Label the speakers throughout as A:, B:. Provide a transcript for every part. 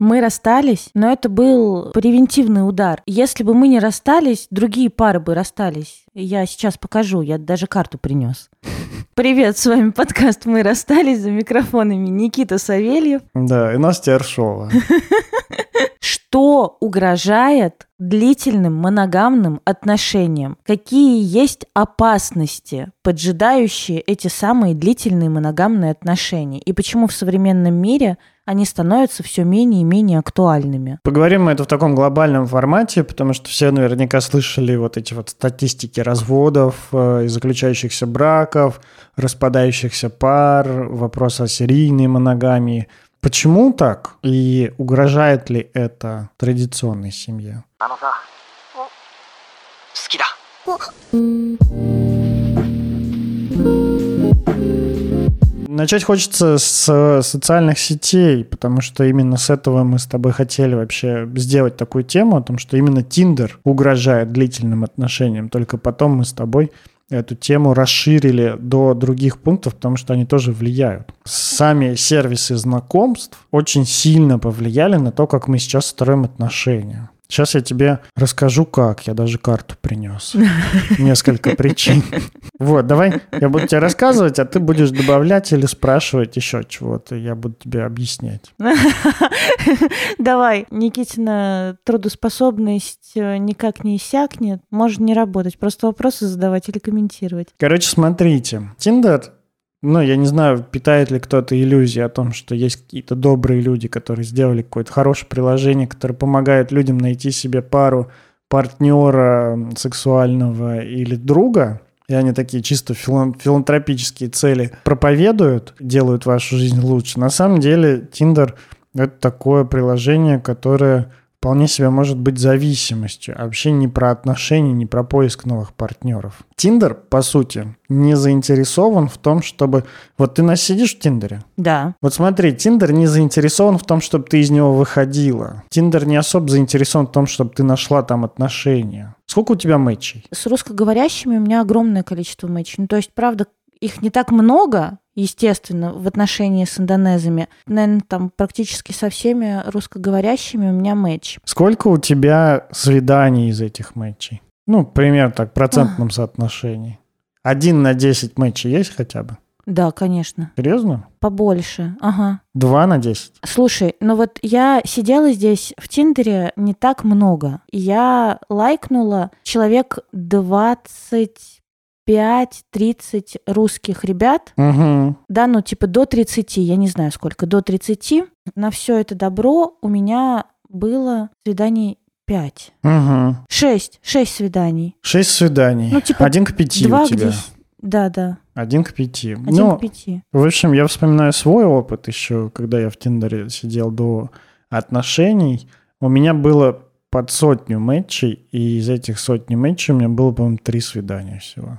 A: Мы расстались, но это был превентивный удар. Если бы мы не расстались, другие пары бы расстались. Я сейчас покажу, я даже карту принес. Привет, с вами подкаст «Мы расстались» за микрофонами Никита Савельев.
B: Да, и Настя Аршова.
A: Что угрожает длительным моногамным отношениям? Какие есть опасности, поджидающие эти самые длительные моногамные отношения? И почему в современном мире они становятся все менее и менее актуальными.
B: Поговорим мы это в таком глобальном формате, потому что все наверняка слышали вот эти вот статистики разводов э, и заключающихся браков, распадающихся пар, вопрос о серийной моногамии. Почему так? И угрожает ли это традиционной семье? Начать хочется с социальных сетей, потому что именно с этого мы с тобой хотели вообще сделать такую тему, о том, что именно Тиндер угрожает длительным отношениям. Только потом мы с тобой эту тему расширили до других пунктов, потому что они тоже влияют. Сами сервисы знакомств очень сильно повлияли на то, как мы сейчас строим отношения. Сейчас я тебе расскажу, как. Я даже карту принес. Несколько причин. Вот, давай я буду тебе рассказывать, а ты будешь добавлять или спрашивать еще чего-то. Я буду тебе объяснять.
A: Давай. Никитина трудоспособность э, никак не иссякнет. Может не работать. Просто вопросы задавать или комментировать.
B: Короче, смотрите. Тиндер ну, я не знаю, питает ли кто-то иллюзии о том, что есть какие-то добрые люди, которые сделали какое-то хорошее приложение, которое помогает людям найти себе пару партнера сексуального или друга, и они такие чисто филантропические цели проповедуют, делают вашу жизнь лучше. На самом деле, Tinder — это такое приложение, которое вполне себе может быть зависимостью. А вообще не про отношения, не про поиск новых партнеров. Тиндер, по сути, не заинтересован в том, чтобы... Вот ты нас сидишь в Тиндере?
A: Да.
B: Вот смотри, Тиндер не заинтересован в том, чтобы ты из него выходила. Тиндер не особо заинтересован в том, чтобы ты нашла там отношения. Сколько у тебя мэтчей?
A: С русскоговорящими у меня огромное количество мэтчей. Ну, то есть, правда, их не так много, естественно, в отношении с индонезами. Наверное, там практически со всеми русскоговорящими у меня матч.
B: Сколько у тебя свиданий из этих матчей? Ну, примерно так, в процентном соотношении. Один на десять матчей есть хотя бы?
A: Да, конечно.
B: Серьезно?
A: Побольше, ага.
B: Два на десять?
A: Слушай, ну вот я сидела здесь в Тиндере не так много. Я лайкнула человек 20 5-30 русских ребят,
B: угу.
A: да, ну типа до 30, я не знаю сколько, до 30. На все это добро у меня было свиданий 5.
B: Угу.
A: 6, 6 свиданий.
B: 6 свиданий. Ну, типа Один к пяти у тебя.
A: Да, да.
B: Один к пяти.
A: Один ну, к пяти.
B: В общем, я вспоминаю свой опыт еще, когда я в Тиндере сидел до отношений. У меня было под сотню матчей, и из этих сотни матчей у меня было, по-моему, три свидания всего.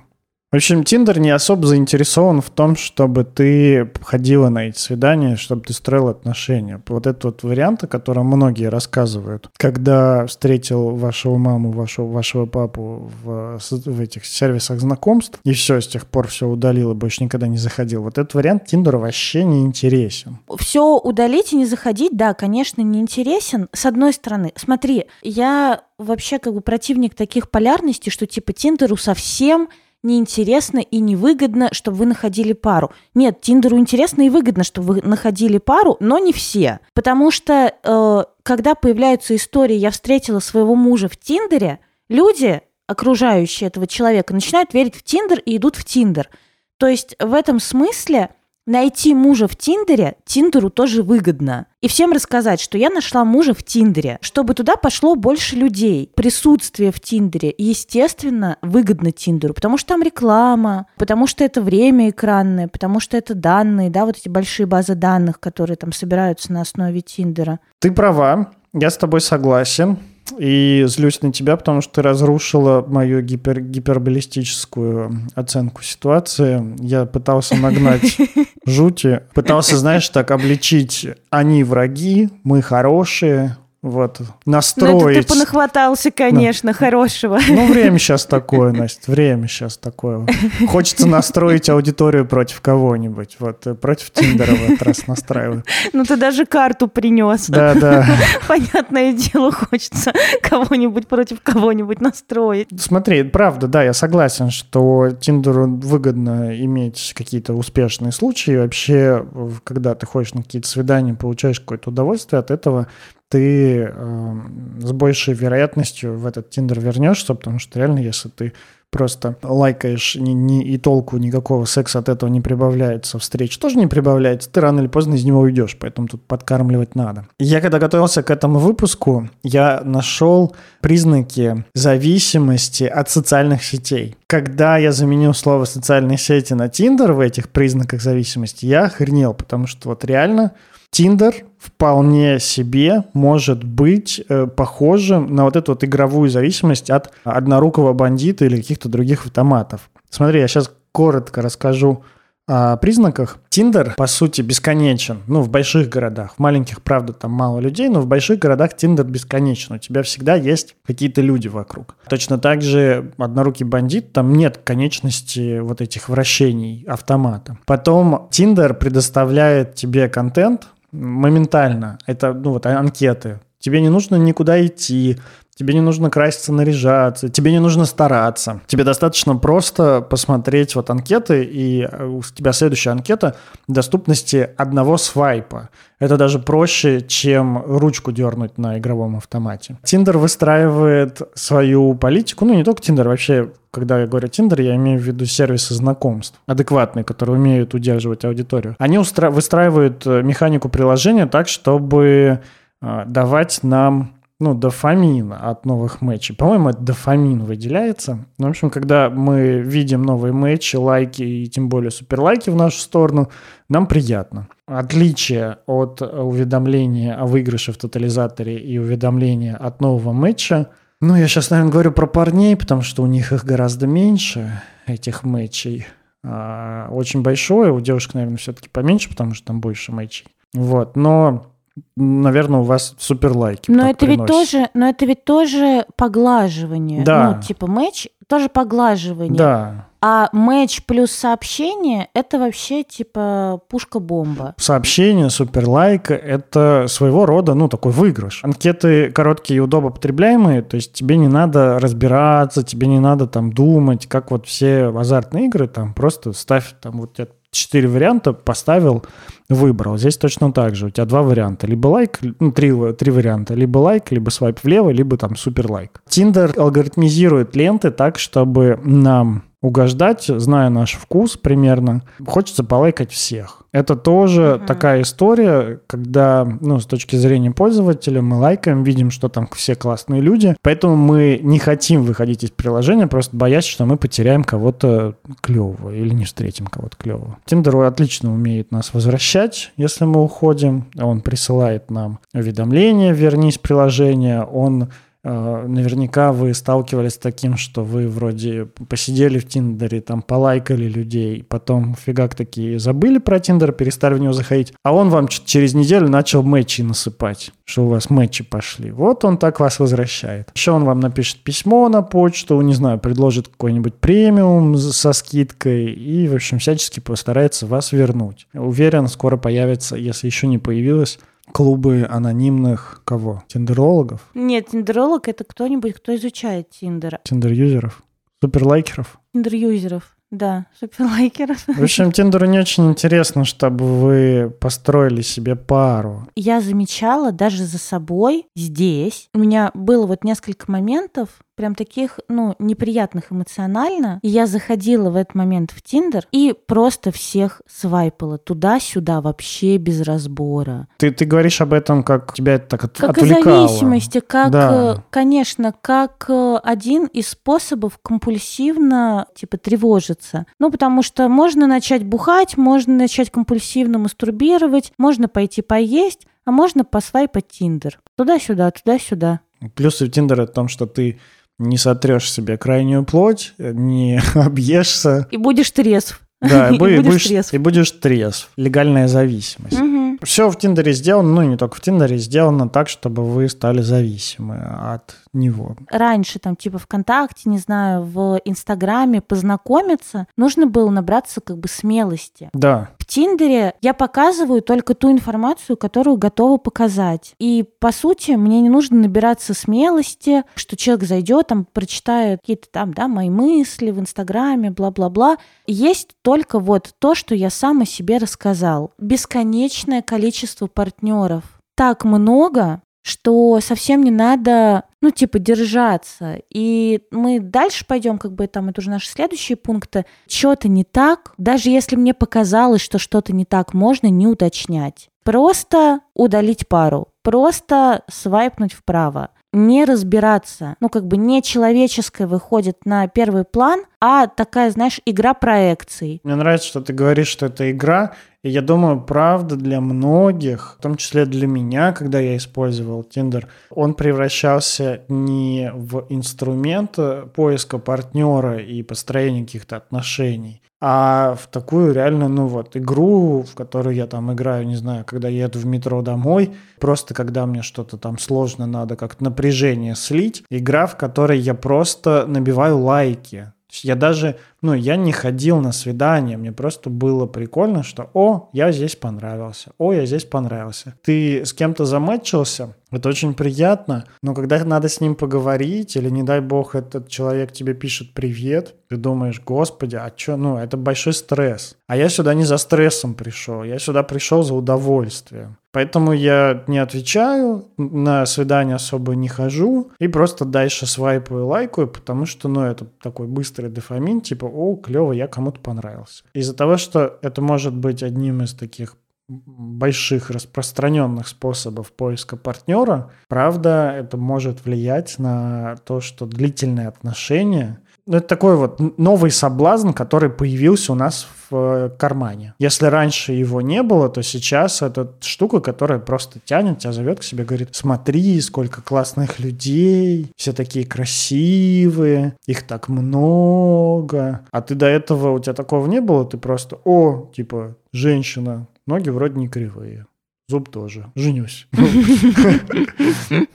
B: В общем, Тиндер не особо заинтересован в том, чтобы ты ходила на эти свидания, чтобы ты строила отношения. Вот этот вот вариант, о котором многие рассказывают. Когда встретил вашего маму, вашего, вашего папу в, в этих сервисах знакомств, и все, с тех пор все удалил и больше никогда не заходил. Вот этот вариант Тиндера вообще не интересен.
A: Все удалить и не заходить, да, конечно, не интересен. С одной стороны, смотри, я вообще как бы противник таких полярностей, что типа Тиндеру совсем неинтересно и невыгодно, чтобы вы находили пару. Нет, Тиндеру интересно и выгодно, чтобы вы находили пару, но не все. Потому что э, когда появляются истории «я встретила своего мужа в Тиндере», люди, окружающие этого человека, начинают верить в Тиндер и идут в Тиндер. То есть в этом смысле Найти мужа в Тиндере Тиндеру тоже выгодно. И всем рассказать, что я нашла мужа в Тиндере, чтобы туда пошло больше людей. Присутствие в Тиндере, естественно, выгодно Тиндеру, потому что там реклама, потому что это время экранное, потому что это данные, да, вот эти большие базы данных, которые там собираются на основе Тиндера.
B: Ты права, я с тобой согласен. И злюсь на тебя, потому что ты разрушила мою гипер, гиперболистическую оценку ситуации. Я пытался нагнать жути. Пытался, знаешь, так обличить, они враги, мы хорошие, вот,
A: Ну,
B: настроить.
A: это ты понахватался, конечно, хорошего.
B: Ну, время сейчас такое, Настя, время сейчас такое. Хочется настроить аудиторию против кого-нибудь. Вот, э, против Тиндера в этот раз настраиваю.
A: Ну, ты даже карту принес.
B: Да, да.
A: Понятное дело, хочется кого-нибудь против кого-нибудь настроить.
B: Смотри, правда, да, я согласен, что Тиндеру выгодно иметь какие-то успешные случаи. Вообще, когда ты ходишь на какие-то свидания, получаешь какое-то удовольствие от этого, ты э, с большей вероятностью в этот Тиндер вернешься, потому что реально, если ты просто лайкаешь ни, ни- и толку никакого секса от этого не прибавляется, встреч тоже не прибавляется, ты рано или поздно из него уйдешь, поэтому тут подкармливать надо. Я когда готовился к этому выпуску, я нашел признаки зависимости от социальных сетей. Когда я заменил слово «социальные сети» на Тиндер в этих признаках зависимости, я охренел, потому что вот реально Тиндер вполне себе может быть э, похожим на вот эту вот игровую зависимость от однорукого бандита или каких-то других автоматов. Смотри, я сейчас коротко расскажу о признаках. Тиндер, по сути, бесконечен. Ну, в больших городах. В маленьких, правда, там мало людей, но в больших городах Тиндер бесконечен. У тебя всегда есть какие-то люди вокруг. Точно так же однорукий бандит, там нет конечности вот этих вращений автомата. Потом Тиндер предоставляет тебе контент, моментально. Это, ну, вот анкеты. Тебе не нужно никуда идти, тебе не нужно краситься, наряжаться, тебе не нужно стараться. Тебе достаточно просто посмотреть вот анкеты, и э, у тебя следующая анкета доступности одного свайпа. Это даже проще, чем ручку дернуть на игровом автомате. Тиндер выстраивает свою политику, ну не только Тиндер, вообще, когда я говорю Тиндер, я имею в виду сервисы знакомств, адекватные, которые умеют удерживать аудиторию. Они устра- выстраивают э, механику приложения так, чтобы э, давать нам ну, дофамин от новых матчей. По-моему, это дофамин выделяется. Ну, в общем, когда мы видим новые матчи, лайки и тем более суперлайки в нашу сторону, нам приятно. Отличие от уведомления о выигрыше в тотализаторе и уведомления от нового матча. Ну, я сейчас, наверное, говорю про парней, потому что у них их гораздо меньше, этих матчей. А, очень большое, у девушек, наверное, все-таки поменьше, потому что там больше матчей. Вот, но наверное, у вас супер лайки.
A: Но это ведь тоже, но это ведь тоже поглаживание.
B: Да.
A: Ну, типа матч тоже поглаживание.
B: Да.
A: А матч плюс сообщение это вообще типа пушка-бомба.
B: Сообщение, супер лайк – это своего рода, ну, такой выигрыш. Анкеты короткие и удобопотребляемые, то есть тебе не надо разбираться, тебе не надо там думать, как вот все азартные игры, там просто ставь там вот я четыре варианта поставил, выбрал. Здесь точно так же. У тебя два варианта. Либо лайк, ну, три, три варианта. Либо лайк, либо свайп влево, либо там супер лайк. Тиндер алгоритмизирует ленты так, чтобы нам угождать, зная наш вкус примерно, хочется полайкать всех. Это тоже
A: Мгм.
B: такая история, когда, ну, с точки зрения пользователя, мы лайкаем, видим, что там все классные люди, поэтому мы не хотим выходить из приложения, просто боясь, что мы потеряем кого-то клевого или не встретим кого-то клевого. Тиндер отлично умеет нас возвращать, если мы уходим. Он присылает нам уведомления, вернись в приложение, он Наверняка вы сталкивались с таким, что вы вроде посидели в Тиндере, там полайкали людей, потом фигак такие забыли про Тиндер, перестали в него заходить, а он вам через неделю начал матчи насыпать, что у вас матчи пошли. Вот он так вас возвращает. Еще он вам напишет письмо на почту, не знаю, предложит какой-нибудь премиум со скидкой и, в общем, всячески постарается вас вернуть. Уверен, скоро появится, если еще не появилось, клубы анонимных кого? Тиндерологов?
A: Нет, тиндеролог это кто-нибудь, кто изучает тиндер.
B: Тиндер-юзеров? Суперлайкеров?
A: Тиндер-юзеров. Да, суперлайкеров.
B: В общем, Тиндеру не очень интересно, чтобы вы построили себе пару.
A: Я замечала даже за собой здесь. У меня было вот несколько моментов, прям таких, ну, неприятных эмоционально. И я заходила в этот момент в Тиндер и просто всех свайпала туда-сюда вообще без разбора.
B: Ты, ты говоришь об этом, как тебя это так от-
A: Как
B: отвлекало.
A: о зависимости, как,
B: Да.
A: э, конечно, как э, один из способов компульсивно, типа, тревожиться. Ну, потому что можно начать бухать, можно начать компульсивно мастурбировать, можно пойти поесть, а можно посвайпать Тиндер. Туда-сюда, туда-сюда.
B: Плюсы Тиндера в том, что ты не сотрешь себе крайнюю плоть, не объешься.
A: И будешь трезв.
B: Да, и,
A: И
B: бу- и
A: будешь
B: будешь,
A: трезв.
B: и будешь трезв. Легальная зависимость.
A: Мгм.
B: все в Тиндере сделано, ну не только в Тиндере, сделано так, чтобы вы стали зависимы от него.
A: Раньше там типа ВКонтакте, не знаю, в Инстаграме познакомиться, нужно было набраться как бы смелости.
B: Да.
A: В Тиндере я показываю только ту информацию, которую готова показать. И, по сути, мне не нужно набираться смелости, что человек зайдет, там, прочитает какие-то там, да, мои мысли в Инстаграме, бла-бла-бла. Есть только вот то, что я сам о себе рассказал. Бесконечное количество партнеров. Так много, что совсем не надо, ну, типа, держаться. И мы дальше пойдем, как бы там, это уже наши следующие пункты. Что-то не так, даже если мне показалось, что что-то не так, можно не уточнять. Просто удалить пару, просто свайпнуть вправо не разбираться. Ну, как бы не человеческое выходит на первый план, а такая, знаешь, игра проекций.
B: Мне нравится, что ты говоришь, что это игра, и я думаю, правда, для многих, в том числе для меня, когда я использовал Tinder, он превращался не в инструмент поиска партнера и построения каких-то отношений, а в такую реально, ну вот, игру, в которую я там играю, не знаю, когда еду в метро домой, просто когда мне что-то там сложно надо как-то напряжение слить, игра, в которой я просто набиваю лайки. Я даже, ну, я не ходил на свидание, мне просто было прикольно, что, о, я здесь понравился, о, я здесь понравился. Ты с кем-то заматчился, это очень приятно, но когда надо с ним поговорить, или, не дай бог, этот человек тебе пишет «привет», ты думаешь, господи, а что, ну, это большой стресс. А я сюда не за стрессом пришел, я сюда пришел за удовольствием. Поэтому я не отвечаю, на свидание особо не хожу и просто дальше свайпаю, лайкаю, потому что, ну, это такой быстрый дофамин, типа, о, клево, я кому-то понравился. Из-за того, что это может быть одним из таких больших распространенных способов поиска партнера, правда, это может влиять на то, что длительные отношения это такой вот новый соблазн, который появился у нас в э, кармане. Если раньше его не было, то сейчас это штука, которая просто тянет, тебя зовет к себе, говорит, смотри, сколько классных людей, все такие красивые, их так много. А ты до этого, у тебя такого не было, ты просто, о, типа, женщина, ноги вроде не кривые. Зуб тоже. Женюсь.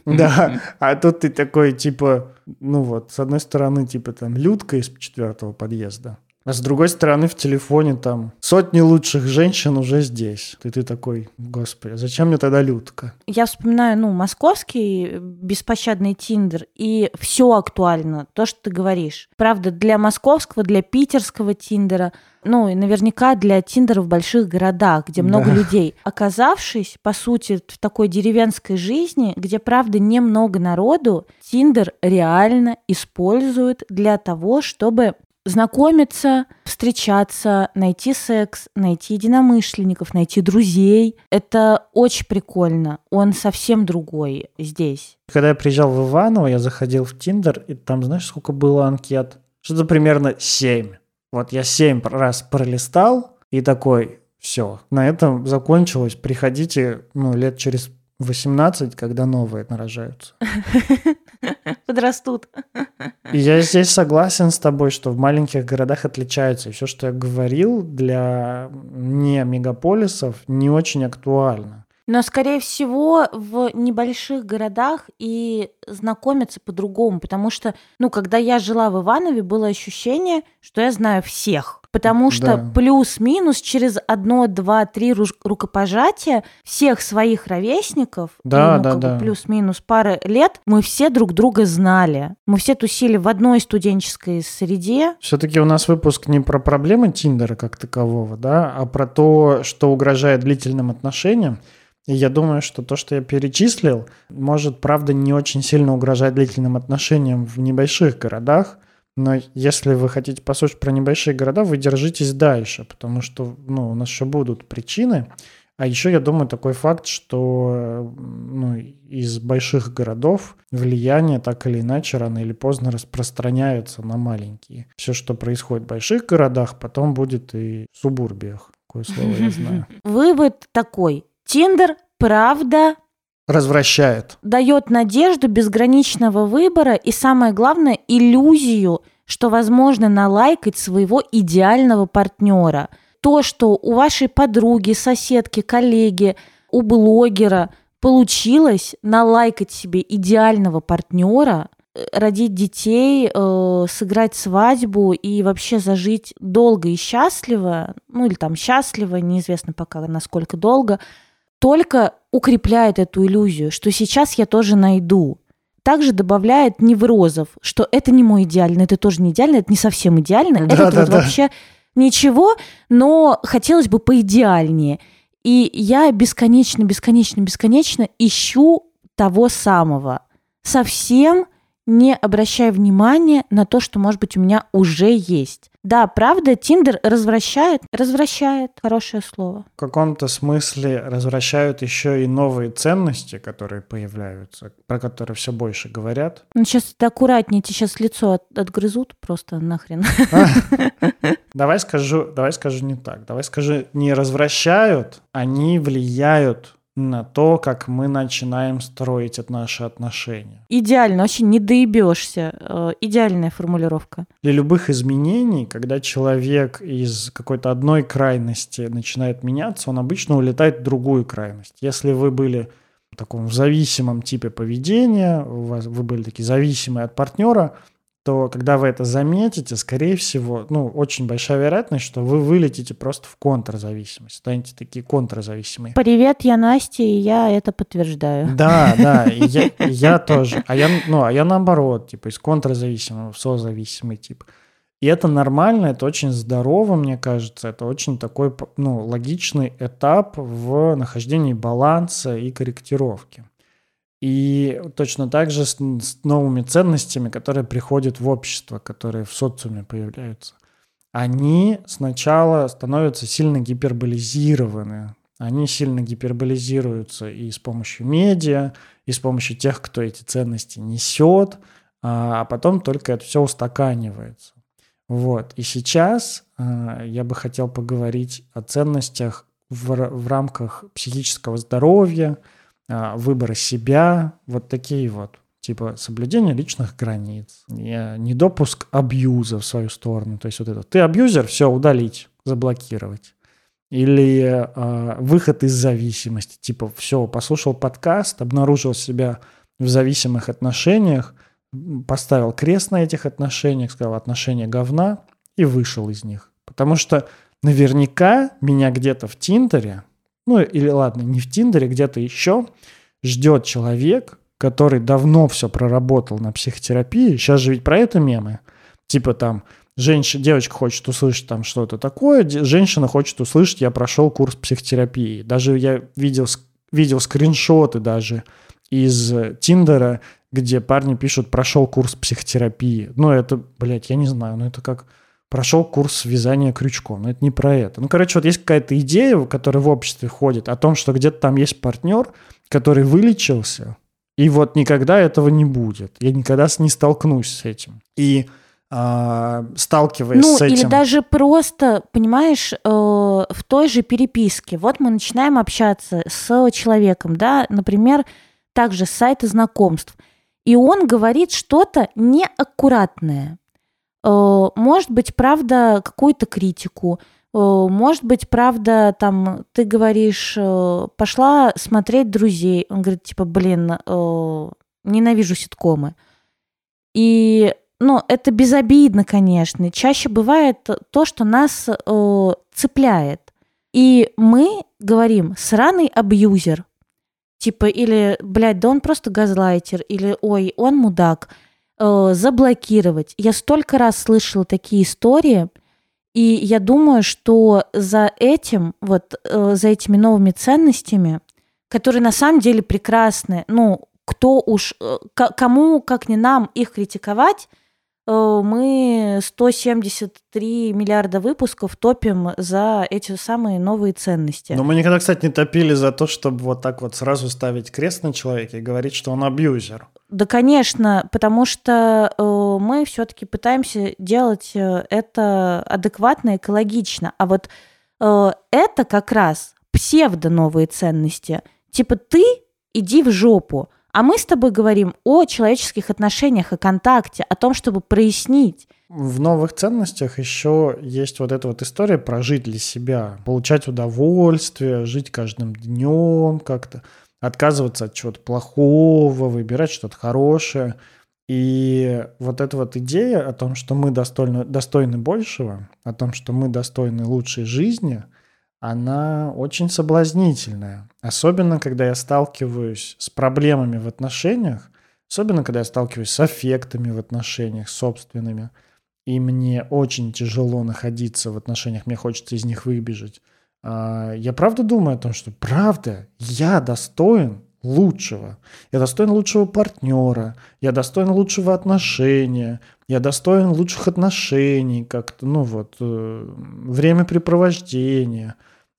B: Да. А тут ты такой, типа, ну вот, с одной стороны, типа, там, Людка из четвертого подъезда. А с другой стороны, в телефоне там сотни лучших женщин уже здесь. И ты такой, господи, зачем мне тогда Людка?
A: Я вспоминаю, ну, московский беспощадный Тиндер, и все актуально, то, что ты говоришь. Правда, для московского, для питерского Тиндера, ну, и наверняка для Тиндера в больших городах, где много да. людей. Оказавшись, по сути, в такой деревенской жизни, где, правда, немного народу, Тиндер реально используют для того, чтобы знакомиться, встречаться, найти секс, найти единомышленников, найти друзей. Это очень прикольно. Он совсем другой здесь.
B: Когда я приезжал в Иваново, я заходил в Тиндер, и там, знаешь, сколько было анкет? Что-то примерно семь. Вот я семь раз пролистал, и такой, все, на этом закончилось. Приходите, ну, лет через 18, когда новые нарожаются.
A: Подрастут.
B: И я здесь согласен с тобой, что в маленьких городах отличаются. И все, что я говорил, для не мегаполисов не очень актуально.
A: Но, скорее всего, в небольших городах и знакомиться по-другому, потому что, ну, когда я жила в Иванове, было ощущение, что я знаю всех. Потому что да. плюс-минус через одно, два, три рукопожатия всех своих ровесников,
B: да,
A: ну,
B: да, да.
A: плюс-минус пары лет, мы все друг друга знали. Мы все тусили в одной студенческой среде.
B: Все-таки у нас выпуск не про проблемы Тиндера как такового, да, а про то, что угрожает длительным отношениям. И я думаю, что то, что я перечислил, может, правда, не очень сильно угрожать длительным отношениям в небольших городах, но если вы хотите послушать про небольшие города, вы держитесь дальше, потому что ну, у нас еще будут причины. А еще я думаю такой факт, что ну, из больших городов влияние так или иначе рано или поздно распространяется на маленькие. Все, что происходит в больших городах, потом будет и в субурбиях. Какое слово я знаю.
A: Вывод такой. Тиндер, правда,
B: развращает.
A: Дает надежду безграничного выбора и, самое главное, иллюзию, что возможно налайкать своего идеального партнера. То, что у вашей подруги, соседки, коллеги у блогера получилось налайкать себе идеального партнера, э, родить детей, э, сыграть свадьбу и вообще зажить долго и счастливо, ну или там счастливо, неизвестно пока насколько долго, только укрепляет эту иллюзию, что сейчас я тоже найду. Также добавляет неврозов, что это не мой идеальный, это тоже не идеально, это не совсем идеально,
B: Да,
A: это
B: да,
A: вот
B: да.
A: вообще ничего, но хотелось бы поидеальнее. И я бесконечно, бесконечно, бесконечно ищу того самого, совсем не обращая внимания на то, что, может быть, у меня уже есть. Да, правда, Тиндер развращает, развращает, хорошее слово.
B: В каком-то смысле развращают еще и новые ценности, которые появляются, про которые все больше говорят.
A: Ну, сейчас ты аккуратнее, тебе сейчас лицо от- отгрызут просто нахрен.
B: Давай скажу, давай скажу не так. Давай скажу, не развращают, они влияют на то, как мы начинаем строить от- наши отношения.
A: Идеально, вообще не доебешься. Э, Идеальная формулировка.
B: Для любых изменений, когда человек из какой-то одной крайности начинает меняться, он обычно улетает в другую крайность. Если вы были в таком зависимом типе поведения, у вас, вы были такие зависимые от партнера, то когда вы это заметите, скорее всего, ну, очень большая вероятность, что вы вылетите просто в контрзависимость, станете такие контрзависимые.
A: Привет, я Настя, и я это подтверждаю.
B: Да, да, я, я тоже. А я, ну, а я наоборот, типа из контрзависимого в созависимый тип. И это нормально, это очень здорово, мне кажется. Это очень такой ну, логичный этап в нахождении баланса и корректировки. И точно так же с, с новыми ценностями, которые приходят в общество, которые в социуме появляются. Они сначала становятся сильно гиперболизированы. Они сильно гиперболизируются и с помощью медиа, и с помощью тех, кто эти ценности несет, а потом только это все устаканивается. Вот. И сейчас э, я бы хотел поговорить о ценностях в, в рамках психического здоровья, выбора себя, вот такие вот. Типа соблюдение личных границ, не- недопуск абьюза в свою сторону. То есть вот это, ты абьюзер, все, удалить, заблокировать. Или э, выход из зависимости. Типа, все, послушал подкаст, обнаружил себя в зависимых отношениях, поставил крест на этих отношениях, сказал отношения говна и вышел из них. Потому что наверняка меня где-то в Тиндере, ну или ладно, не в Тиндере, где-то еще ждет человек, который давно все проработал на психотерапии. Сейчас же ведь про это мемы. Типа там женщина, девочка хочет услышать там что-то такое, женщина хочет услышать, я прошел курс психотерапии. Даже я видел, видел скриншоты даже из Тиндера, где парни пишут, прошел курс психотерапии. Ну, это, блядь, я не знаю, ну это как прошел курс вязания крючком. Но это не про это. Ну, короче, вот есть какая-то идея, которая в обществе ходит, о том, что где-то там есть партнер, который вылечился, и вот никогда этого не будет. Я никогда не столкнусь с этим. И а, сталкиваясь
A: Ну,
B: с этим...
A: или даже просто, понимаешь, э, в той же переписке. Вот мы начинаем общаться с человеком, да, например, также с сайта знакомств. И он говорит что-то неаккуратное. Э, может быть, правда, какую-то критику. Э, может быть, правда, там, ты говоришь, э, пошла смотреть друзей. Он говорит, типа, блин, ненавижу ситкомы. И ну, это безобидно, конечно. Чаще бывает то, что нас цепляет. И мы говорим «сраный абьюзер». Типа, или, блядь, да он просто газлайтер, или, ой, он мудак. Э, заблокировать. Я столько раз слышала такие истории, и я думаю, что за этим, вот, э, за этими новыми ценностями, которые на самом деле прекрасны, ну, кто уж, э, кому, как не нам, их критиковать, э, мы 173 миллиарда выпусков топим за эти самые новые ценности.
B: Но мы никогда, кстати, не топили за то, чтобы вот так вот сразу ставить крест на человеке и говорить, что он абьюзер.
A: Да, конечно, потому что э, мы все-таки пытаемся делать э, это адекватно, экологично. А вот э, это как раз псевдо-новые ценности. Типа ты иди в жопу. А мы с тобой говорим о человеческих отношениях, о контакте, о том, чтобы прояснить.
B: в новых ценностях еще есть вот эта вот история про жить для себя, получать удовольствие, жить каждым днем как-то, отказываться от чего-то плохого, выбирать что-то хорошее. И вот эта вот идея о том, что мы достойны, достойны большего, о том, что мы достойны лучшей жизни, она очень соблазнительная. Особенно, когда я сталкиваюсь с проблемами в отношениях, особенно, когда я сталкиваюсь с аффектами в отношениях собственными – и мне очень тяжело находиться в отношениях, мне хочется из них выбежать. А, я правда думаю о том, что правда, я достоин лучшего. Я достоин лучшего партнера, я достоин лучшего отношения, я достоин лучших отношений, как-то, ну вот, э, времяпрепровождения.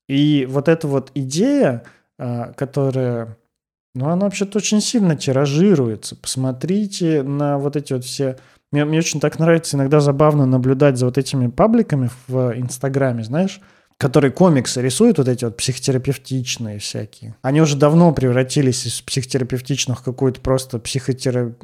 B: И вот эта вот идея, а, которая, ну, она вообще-то очень сильно тиражируется. Посмотрите на вот эти вот все мне, мне очень так нравится иногда забавно наблюдать за вот этими пабликами в Инстаграме, знаешь, которые комиксы рисуют, вот эти вот психотерапевтичные всякие. Они уже давно превратились из психотерапевтичных в какую-то просто психотера...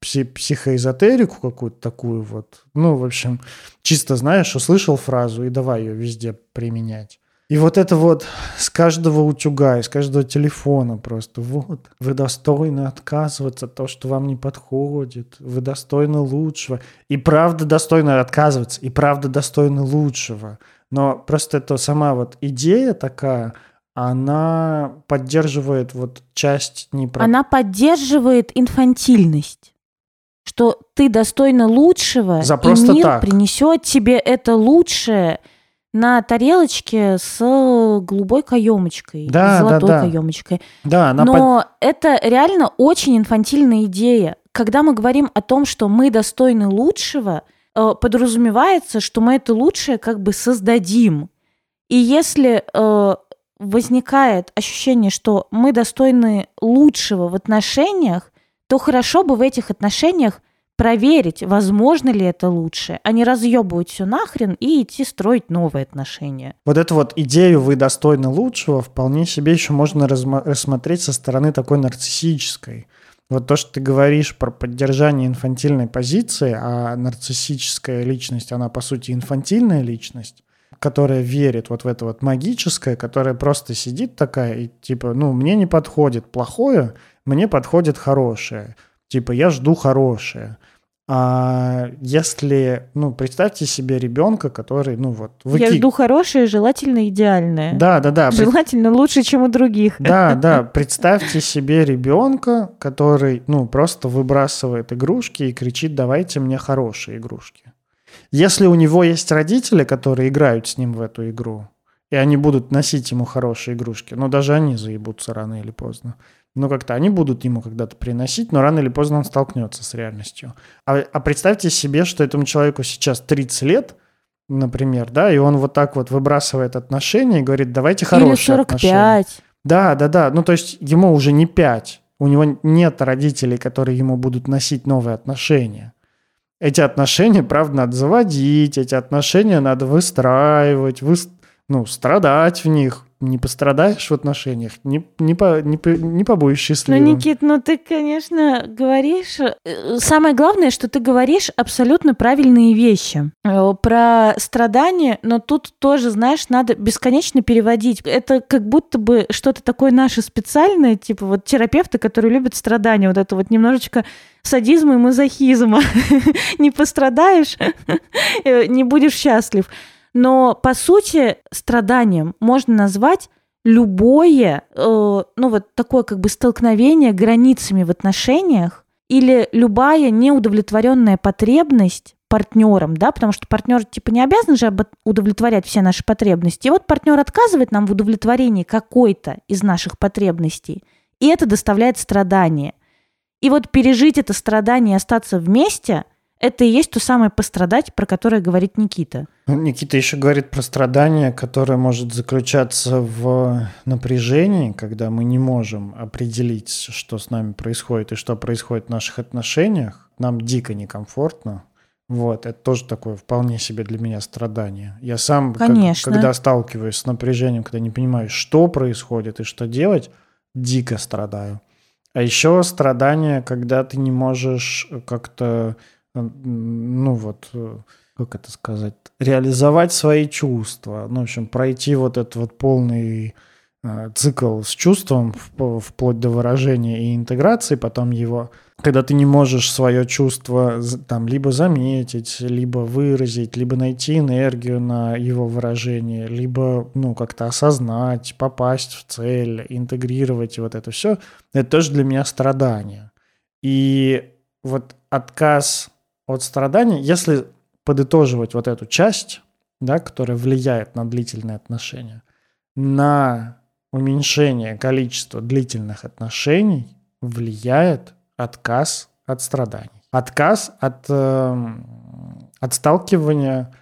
B: пси... психоэзотерику какую-то такую вот. Ну, в общем, чисто, знаешь, услышал фразу и давай ее везде применять. И вот это вот с каждого утюга, из каждого телефона просто. Вот, вы достойны отказываться от того, что вам не подходит. Вы достойны лучшего. И правда достойны отказываться. И правда достойны лучшего. Но просто это сама вот идея такая, она поддерживает вот часть
A: неправ... Она поддерживает инфантильность что ты достойна лучшего, За и мир так. принесет тебе это лучшее, на тарелочке с голубой каемочкой, да, золотой да, да. каемочкой. Да, она Но под... это реально очень инфантильная идея. Когда мы говорим о том, что мы достойны лучшего, э, подразумевается, что мы это лучшее как бы создадим. И если э, возникает ощущение, что мы достойны лучшего в отношениях, то хорошо бы в этих отношениях проверить, возможно ли это лучше, а не разъебывать все нахрен и идти строить новые отношения.
B: Вот эту вот идею «вы достойны лучшего» вполне себе еще можно рассмотреть со стороны такой нарциссической. Вот то, что ты говоришь про поддержание инфантильной позиции, а нарциссическая личность, она по сути инфантильная личность, которая верит вот в это вот магическое, которая просто сидит такая и типа, ну, мне не подходит плохое, мне подходит хорошее. Типа, я жду хорошее. А если, ну, представьте себе ребенка, который, ну вот...
A: Выки... Я жду хорошее, желательно идеальное.
B: Да, да, да.
A: Желательно лучше, чем у других.
B: Да, да. Представьте себе ребенка, который, ну, просто выбрасывает игрушки и кричит, давайте мне хорошие игрушки. Если у него есть родители, которые играют с ним в эту игру, и они будут носить ему хорошие игрушки, но даже они заебутся рано или поздно ну как-то они будут ему когда-то приносить, но рано или поздно он столкнется с реальностью. А, а представьте себе, что этому человеку сейчас 30 лет, например, да, и он вот так вот выбрасывает отношения и говорит, давайте хорошие Или 45. отношения. Да, да, да, ну то есть ему уже не 5, у него нет родителей, которые ему будут носить новые отношения. Эти отношения, правда, надо заводить, эти отношения надо выстраивать, вы, ну, страдать в них, не пострадаешь в отношениях, не, не, по, не, не побудешь счастливым.
A: Ну, Никит, ну ты, конечно, говоришь... Э, самое главное, что ты говоришь абсолютно правильные вещи. Э, про страдания, но тут тоже, знаешь, надо бесконечно переводить. Это как будто бы что-то такое наше специальное, типа вот терапевты, которые любят страдания, вот это вот немножечко садизма и мазохизма. Не пострадаешь, э, не будешь счастлив. Но, по сути, страданием можно назвать любое, э, ну вот такое как бы столкновение границами в отношениях или любая неудовлетворенная потребность партнером, да, потому что партнер типа не обязан же удовлетворять все наши потребности. И вот партнер отказывает нам в удовлетворении какой-то из наших потребностей, и это доставляет страдания. И вот пережить это страдание и остаться вместе – это и есть то самое пострадать, про которое говорит Никита.
B: Ну, Никита еще говорит про страдание, которое может заключаться в напряжении, когда мы не можем определить, что с нами происходит и что происходит в наших отношениях. Нам дико некомфортно. Вот, это тоже такое вполне себе для меня страдание. Я сам, Конечно. Как, когда сталкиваюсь с напряжением, когда не понимаю, что происходит и что делать, дико страдаю. А еще страдание, когда ты не можешь как-то ну вот, э, как это сказать, реализовать свои чувства. Ну, в общем, пройти вот этот вот полный э, цикл с чувством вплоть до выражения и интеграции, потом его когда ты не можешь свое чувство там либо заметить, либо выразить, либо найти энергию на его выражение, либо ну как-то осознать, попасть в цель, интегрировать вот это все, это тоже для меня страдание. И вот отказ от страдания, если подытоживать вот эту часть, да, которая влияет на длительные отношения, на уменьшение количества длительных отношений влияет отказ от страданий. Отказ от, э, от сталкивания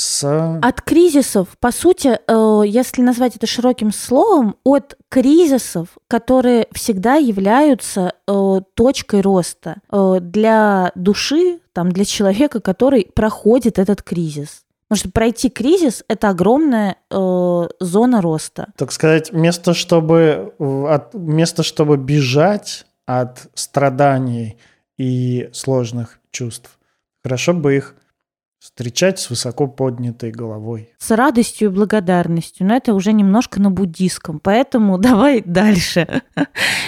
B: с...
A: От кризисов, по сути, э, если назвать это широким словом, от кризисов, которые всегда являются э, точкой роста э, для души, там, для человека, который проходит этот кризис. Потому что пройти кризис – это огромная э, зона роста.
B: Так сказать, место, чтобы, от, место, чтобы бежать от страданий и сложных чувств. Хорошо бы их встречать с высоко поднятой головой.
A: С радостью и благодарностью, но это уже немножко на буддийском, поэтому давай дальше.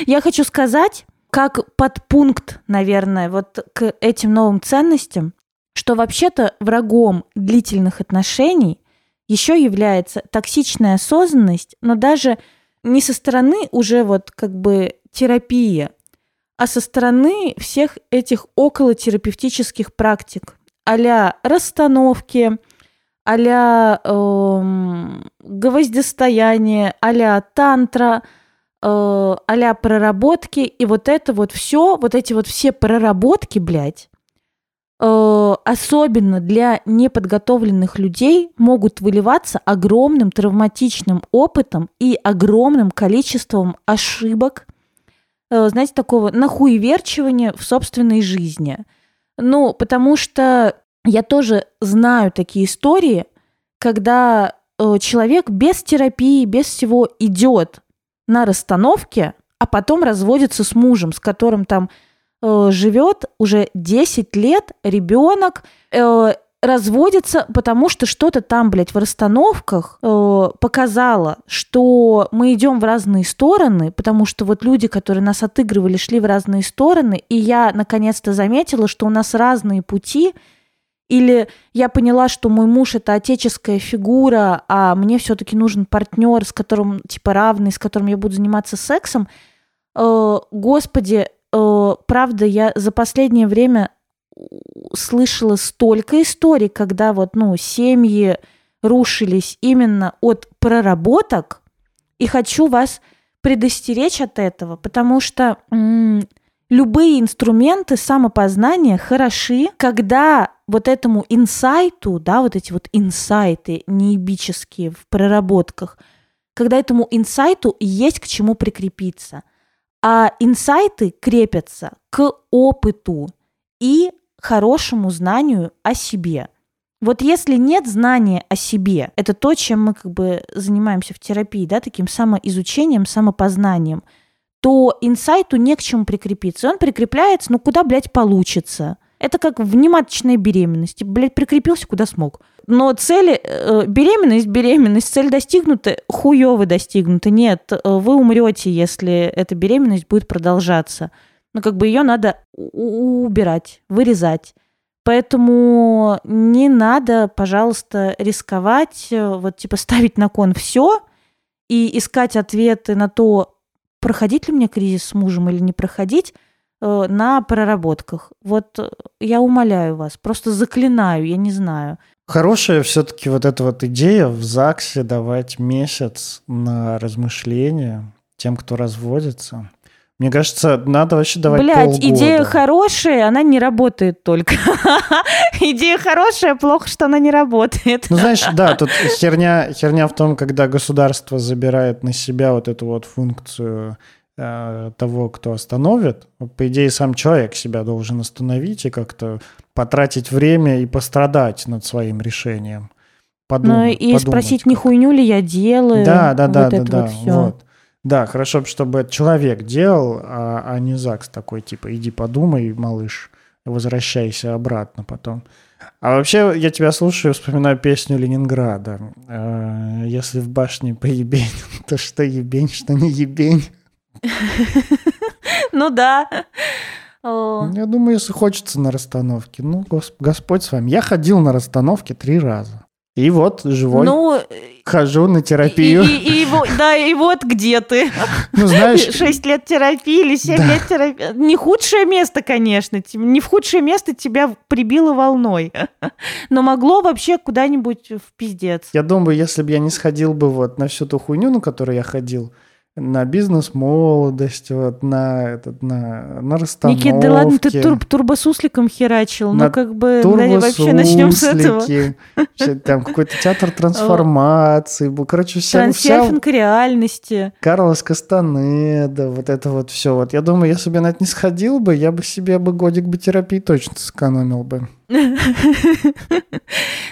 A: Я хочу сказать, как подпункт, наверное, вот к этим новым ценностям, что вообще-то врагом длительных отношений еще является токсичная осознанность, но даже не со стороны уже вот как бы терапия, а со стороны всех этих околотерапевтических практик, а расстановки, а-ля эм, гвоздистояние, а тантра, э, а проработки, и вот это вот все, вот эти вот все проработки, блядь, э, особенно для неподготовленных людей, могут выливаться огромным травматичным опытом и огромным количеством ошибок, Э, знаете, такого нахуеверчивания в собственной жизни. Ну, потому что я тоже знаю такие истории, когда э, человек без терапии, без всего идет на расстановке, а потом разводится с мужем, с которым там э, живет уже 10 лет, ребенок, э, разводится, потому что что-то там, блядь, в расстановках э, показало, что мы идем в разные стороны, потому что вот люди, которые нас отыгрывали, шли в разные стороны, и я наконец-то заметила, что у нас разные пути, или я поняла, что мой муж это отеческая фигура, а мне все-таки нужен партнер, с которым типа равный, с которым я буду заниматься сексом. Э, господи, э, правда, я за последнее время слышала столько историй, когда вот, ну, семьи рушились именно от проработок, и хочу вас предостеречь от этого, потому что м- любые инструменты самопознания хороши, когда вот этому инсайту, да, вот эти вот инсайты неебические в проработках, когда этому инсайту есть к чему прикрепиться. А инсайты крепятся к опыту и хорошему знанию о себе. Вот если нет знания о себе, это то, чем мы как бы занимаемся в терапии, да, таким самоизучением, самопознанием, то инсайту не к чему прикрепиться. Он прикрепляется, ну, куда, блядь, получится. Это как внематочная беременность. Блядь, прикрепился, куда смог. Но цели, э, беременность, беременность, цель достигнута, хуёво достигнута. Нет, э, вы умрете, если эта беременность будет продолжаться но как бы ее надо убирать, вырезать. Поэтому не надо, пожалуйста, рисковать, э, вот типа ставить на кон все и искать ответы на то, проходить ли мне кризис с мужем или не проходить э, на проработках. Вот э, я умоляю вас, просто заклинаю, я не знаю.
B: Хорошая все-таки вот эта вот идея в ЗАГСе давать месяц на размышления тем, кто разводится. Мне кажется, надо вообще давать полгода.
A: идея хорошая, она не работает только. идея хорошая, плохо, что она не работает.
B: ну, знаешь, да, тут херня, херня в том, когда государство забирает на себя вот эту вот функцию э, того, кто остановит. По идее, сам человек себя должен остановить и как-то потратить время и пострадать над своим решением.
A: Подумать, ну и подумать, спросить, как. не хуйню ли я делаю.
B: Да, да, да, вот да, да. Вот. Да, хорошо, чтобы человек делал, а, а не ЗАГС такой, типа, иди подумай, малыш, возвращайся обратно потом. А вообще, я тебя слушаю, вспоминаю песню Ленинграда. Э, Если в башне поебень, то что ебень, что не ебень.
A: Ну да.
B: Я думаю, если хочется на расстановке, ну, гос- Господь с вами. Я ходил на расстановке три раза. И вот, живой,
A: Ну,
B: хожу на
A: и,
B: терапию.
A: и- и во- да, и вот где ты.
B: Ну, знаешь,
A: Шесть лет терапии или семь
B: Да.
A: лет терапии. Не худшее место, конечно. Не в худшее место тебя прибило волной. Но могло вообще куда-нибудь в пиздец.
B: я думаю, если бы я не сходил бы вот на всю ту хуйню, на которую я ходил, на бизнес молодость, вот на этот, на, на расстановки.
A: Никит, да ладно, ты тур- турбосусликом херачил.
B: На
A: Ну, как бы, да, вообще начнем с этого.
B: Там какой-то театр трансформации был. Короче, вся, вся
A: Трансерфинг реальности.
B: Карлос Кастанеда, вот это вот все. Вот я думаю, если бы я на это не сходил бы, я бы себе бы годик бы терапии точно сэкономил бы.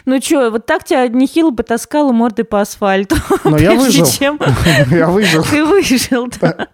A: Ну что, вот так тебя нехило бы таскала мордой по асфальту.
B: Но я выжил. Я выжил.
A: ты выжил. да.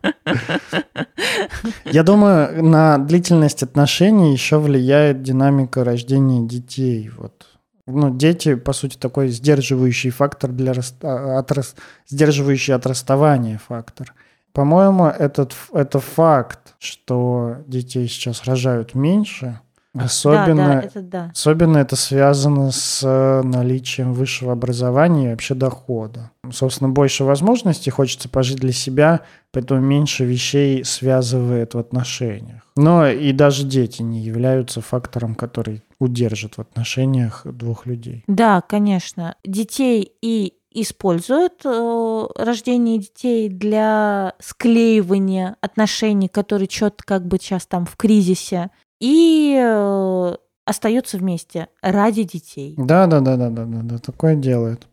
B: Я думаю, на длительность отношений еще влияет динамика рождения детей. Вот. Ну, дети, по сути, такой сдерживающий фактор для а, от рас- сдерживающий от расставания фактор. По-моему, этот, это факт, что детей сейчас рожают меньше, особенно,
A: Да, да, это да.
B: особенно это связано с э, наличием высшего образования и вообще дохода. Собственно, больше возможностей, хочется пожить для себя, поэтому меньше вещей связывает в отношениях. Но и даже дети не являются фактором, который удержит в отношениях двух людей.
A: Да, конечно. Детей и используют э, рождение детей для склеивания отношений, которые что-то как бы сейчас там в кризисе, и э, остаются вместе ради детей.
B: Да, да, да, да, да, да, да, такое делают.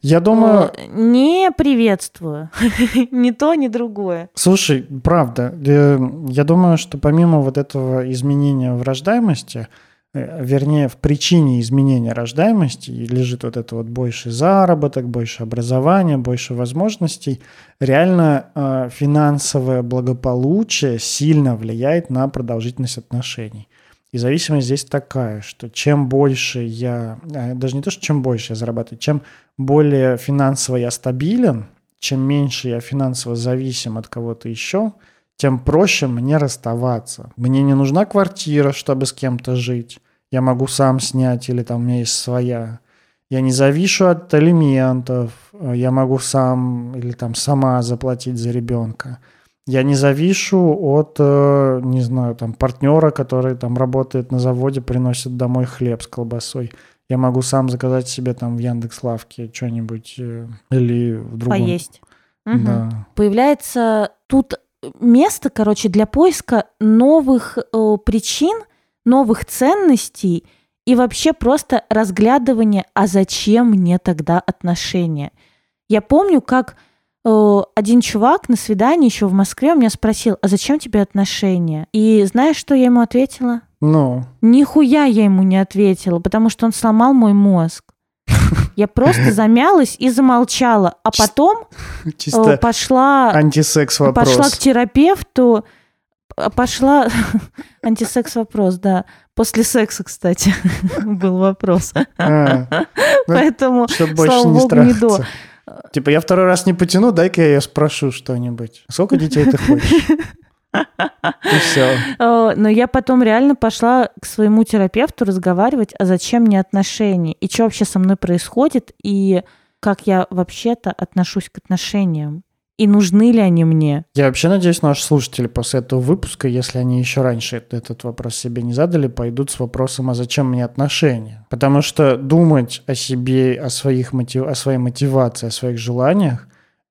B: Я думаю,
A: Не приветствую. ни то, ни другое.
B: Слушай, правда, э, я думаю, что помимо вот этого изменения в рождаемости, вернее, в причине изменения рождаемости лежит вот это вот больше заработок, больше образования, больше возможностей. Реально э, финансовое благополучие сильно влияет на продолжительность отношений. И зависимость здесь такая, что чем больше я, э, даже не то, что чем больше я зарабатываю, чем более финансово я стабилен, чем меньше я финансово зависим от кого-то еще, тем проще мне расставаться. Мне не нужна квартира, чтобы с кем-то жить. Я могу сам снять или там у меня есть своя. Я не завишу от алиментов. э, Я могу сам или там сама заплатить за ребенка. Я не завишу от, э, не знаю, там партнера, который там работает на заводе, приносит домой хлеб с колбасой. Я могу сам заказать себе там в Яндекс.Лавке что-нибудь э, или в другом.
A: Поесть. Мгм.
B: Да.
A: Появляется тут место, короче, для поиска новых э, причин, новых ценностей и вообще просто разглядывания, а зачем мне тогда отношения. Я помню, как э, один чувак на свидании еще в Москве у меня спросил, а зачем тебе отношения? И знаешь, что я ему ответила?
B: Ну,
A: Нихуя я ему не ответила, потому что он сломал мой мозг. Я просто замялась и замолчала, а потом э,
B: чисто
A: пошла,
B: антисекс вопрос.
A: пошла к терапевту, п- пошла антисекс вопрос, да. После секса, кстати, был вопрос.
B: А, Ну,
A: Поэтому, слава
B: не
A: богу, не до.
B: Типа, я второй раз не потяну, дай-ка я ее спрошу что-нибудь. Сколько детей ты хочешь? И все.
A: Э, Но я потом реально пошла к своему терапевту разговаривать, а зачем мне отношения, и что вообще со мной происходит, и как я вообще-то отношусь к отношениям, и нужны ли они мне.
B: Я вообще надеюсь, наши слушатели после этого выпуска, если они еще раньше это- этот вопрос себе не задали, пойдут с вопросом, а зачем мне отношения? Потому что думать о себе, о, своих мотив... о своей мотивации, о своих желаниях,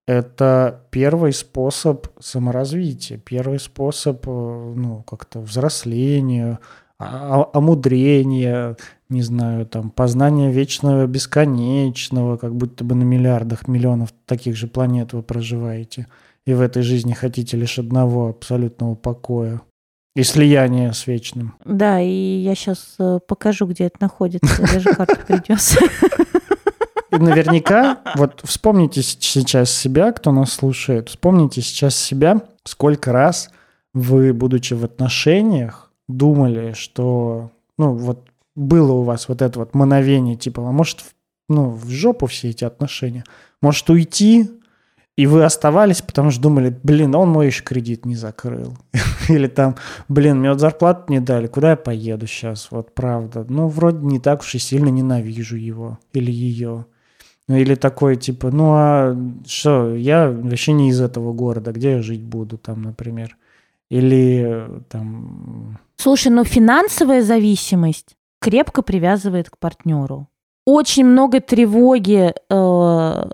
B: это первый способ саморазвития, первый способ, э, ну, как-то взросления, а- а- омудрения, не знаю, там, познания вечного бесконечного, как будто бы на миллиардах миллионов таких же планет вы проживаете, и в этой жизни хотите лишь одного абсолютного покоя и слияния с вечным.
A: Да, и я сейчас покажу, где это находится, даже карту принес.
B: И наверняка, вот вспомните сейчас себя, кто нас слушает, вспомните сейчас себя, сколько раз вы, будучи в отношениях, думали, что, ну, вот было у вас вот это вот мановение, типа, а может, ну, в жопу все эти отношения, может уйти, и вы оставались, потому что думали, блин, он мой еще кредит не закрыл. Или там, блин, мне вот зарплату не дали, куда я поеду сейчас, вот правда. Ну, вроде не так уж и сильно ненавижу его или ее. Ну, или такой, типа, ну, а что, я вообще не из этого города, где я жить буду там, например. Или там...
A: Слушай, ну финансовая зависимость крепко привязывает к партнеру. Очень много тревоги э,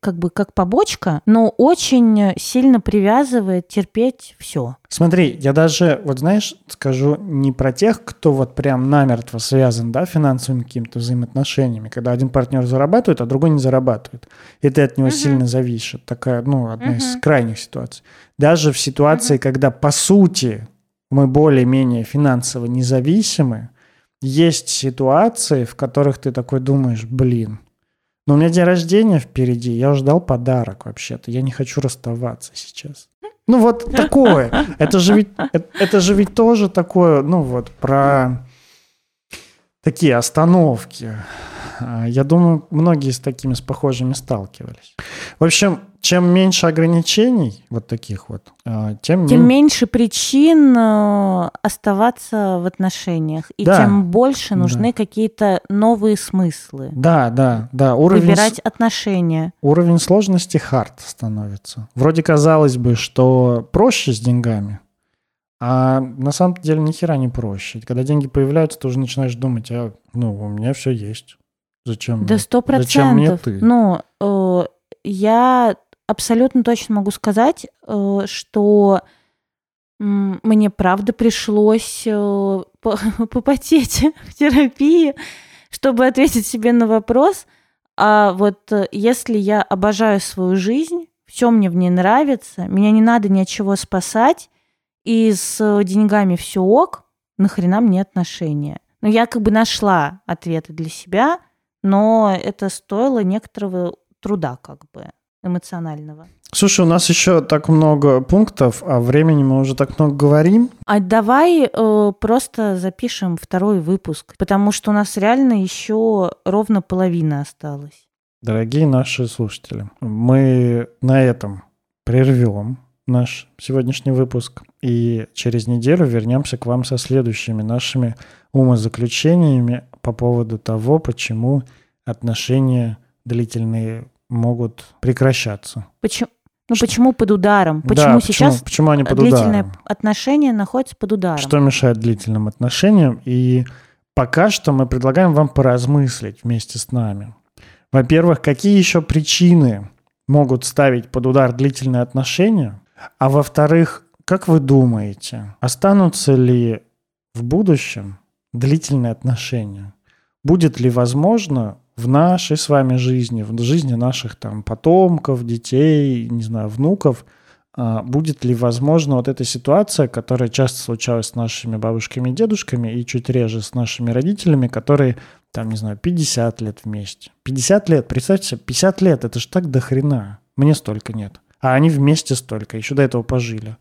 A: как бы как побочка, но очень сильно привязывает терпеть все.
B: Смотри, я даже, вот знаешь, скажу не про тех, кто вот прям намертво связан, да, финансовыми какими-то взаимоотношениями, когда один партнер зарабатывает, а другой не зарабатывает. И ты от него угу. сильно зависишь. Такая, ну, одна угу. из крайних ситуаций. Даже в ситуации, угу. когда, по сути, мы более-менее финансово независимы, есть ситуации, в которых ты такой думаешь, блин, но у меня день рождения впереди, я ждал подарок вообще-то. Я не хочу расставаться сейчас. Ну вот такое. Это же ведь, это, это же ведь тоже такое, ну вот про такие остановки. А, я думаю, многие с такими, с похожими сталкивались. В общем, чем меньше ограничений, вот таких вот, а, тем,
A: тем меньше причин э, оставаться в отношениях, и да. тем больше нужны да. какие-то новые смыслы.
B: Да, да, да. Уровень
A: Выбирать отношения.
B: Уровень сложности хард становится. Вроде казалось бы, что проще с деньгами, а на самом деле ни хера не проще. Когда деньги появляются, ты уже начинаешь думать, а ну у меня все есть. Зачем?
A: Да сто процентов. Ты? Ну, э, я абсолютно точно могу сказать, э, что мне правда пришлось э, попотеть в терапии, чтобы ответить себе на вопрос. А вот э, если я обожаю свою жизнь, все мне в ней нравится, меня не надо ни от чего спасать, и с деньгами все ок, нахрена мне отношения? Ну, я как бы нашла ответы для себя, но это стоило некоторого труда как бы эмоционального.
B: Слушай, у нас еще так много пунктов, а времени мы уже так много говорим.
A: А давай э, просто запишем второй выпуск, потому что у нас реально еще ровно половина осталась.
B: Дорогие наши слушатели, мы на этом прервем наш сегодняшний выпуск и через неделю вернемся к вам со следующими нашими умозаключениями по поводу того, почему отношения длительные могут прекращаться.
A: Почему? Ну что? почему под ударом? Почему
B: да,
A: сейчас
B: почему, почему они под
A: длительные
B: ударом?
A: отношения находятся под ударом?
B: Что мешает длительным отношениям? И пока что мы предлагаем вам поразмыслить вместе с нами. Во-первых, какие еще причины могут ставить под удар длительные отношения? А во-вторых, как вы думаете, останутся ли в будущем длительные отношения? Будет ли возможно в нашей с вами жизни, в жизни наших там потомков, детей, не знаю, внуков, а, будет ли возможно вот эта ситуация, которая часто случалась с нашими бабушками и дедушками, и чуть реже с нашими родителями, которые, там, не знаю, 50 лет вместе. 50 лет, представьте себе, 50 лет, это же так до хрена. Мне столько нет. А они вместе столько, еще до этого пожили.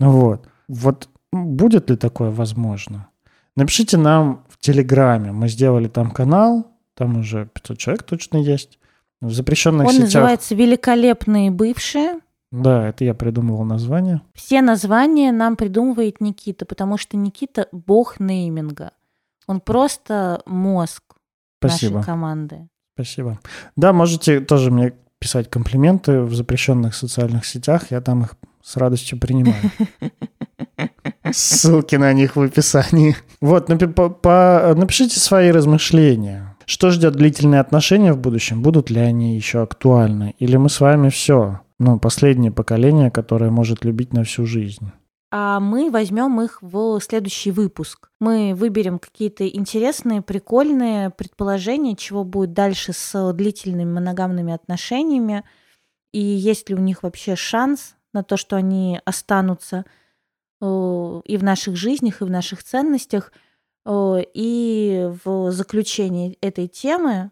B: Вот. Вот будет ли такое возможно? Напишите нам Телеграме. Мы сделали там канал, там уже 500 человек точно есть. В запрещенных
A: Он
B: сетях...
A: называется «Великолепные бывшие».
B: Да, это я придумывал название.
A: Все названия нам придумывает Никита, потому что Никита – бог нейминга. Он просто мозг Спасибо. нашей команды.
B: Спасибо. Да, можете тоже мне писать комплименты в запрещенных социальных сетях. Я там их с радостью принимаю. Ссылки на них в описании. Вот, напишите свои размышления. Что ждет длительные отношения в будущем? Будут ли они еще актуальны? Или мы с вами все? Ну, последнее поколение, которое может любить на всю жизнь.
A: А мы возьмем их в следующий выпуск. Мы выберем какие-то интересные, прикольные предположения, чего будет дальше с длительными моногамными отношениями, и есть ли у них вообще шанс на то, что они останутся и в наших жизнях, и в наших ценностях – и в заключении этой темы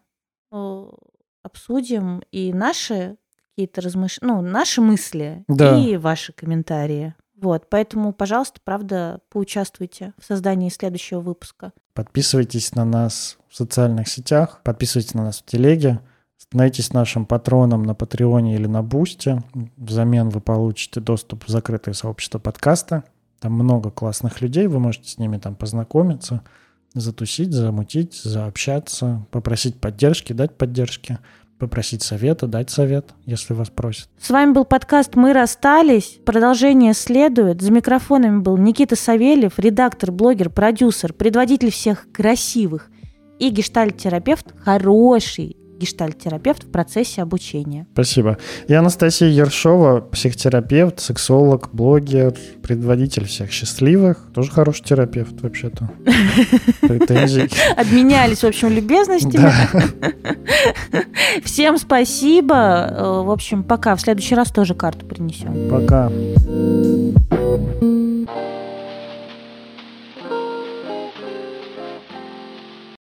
A: обсудим и наши какие-то размышления, ну, наши мысли да. и ваши комментарии Вот, поэтому, пожалуйста, правда, поучаствуйте в создании следующего выпуска.
B: Подписывайтесь на нас в социальных сетях, подписывайтесь на нас в телеге, становитесь нашим патроном на Патреоне или на Бусте. Взамен вы получите доступ в закрытое сообщество подкаста. Там много классных людей, вы можете с ними там познакомиться, затусить, замутить, заобщаться, попросить поддержки, дать поддержки попросить совета, дать совет, если вас просят.
A: С вами был подкаст «Мы расстались». Продолжение следует. За микрофонами был Никита Савельев, редактор, блогер, продюсер, предводитель всех красивых и гештальт-терапевт хороший, гештальт-терапевт в процессе обучения.
B: Спасибо. Я Анастасия Ершова, психотерапевт, сексолог, блогер, предводитель всех счастливых. Тоже хороший терапевт вообще-то.
A: Претензий. Обменялись, в общем, любезностями. Всем спасибо. Э, в общем, пока. В следующий раз тоже карту принесем.
B: Пока.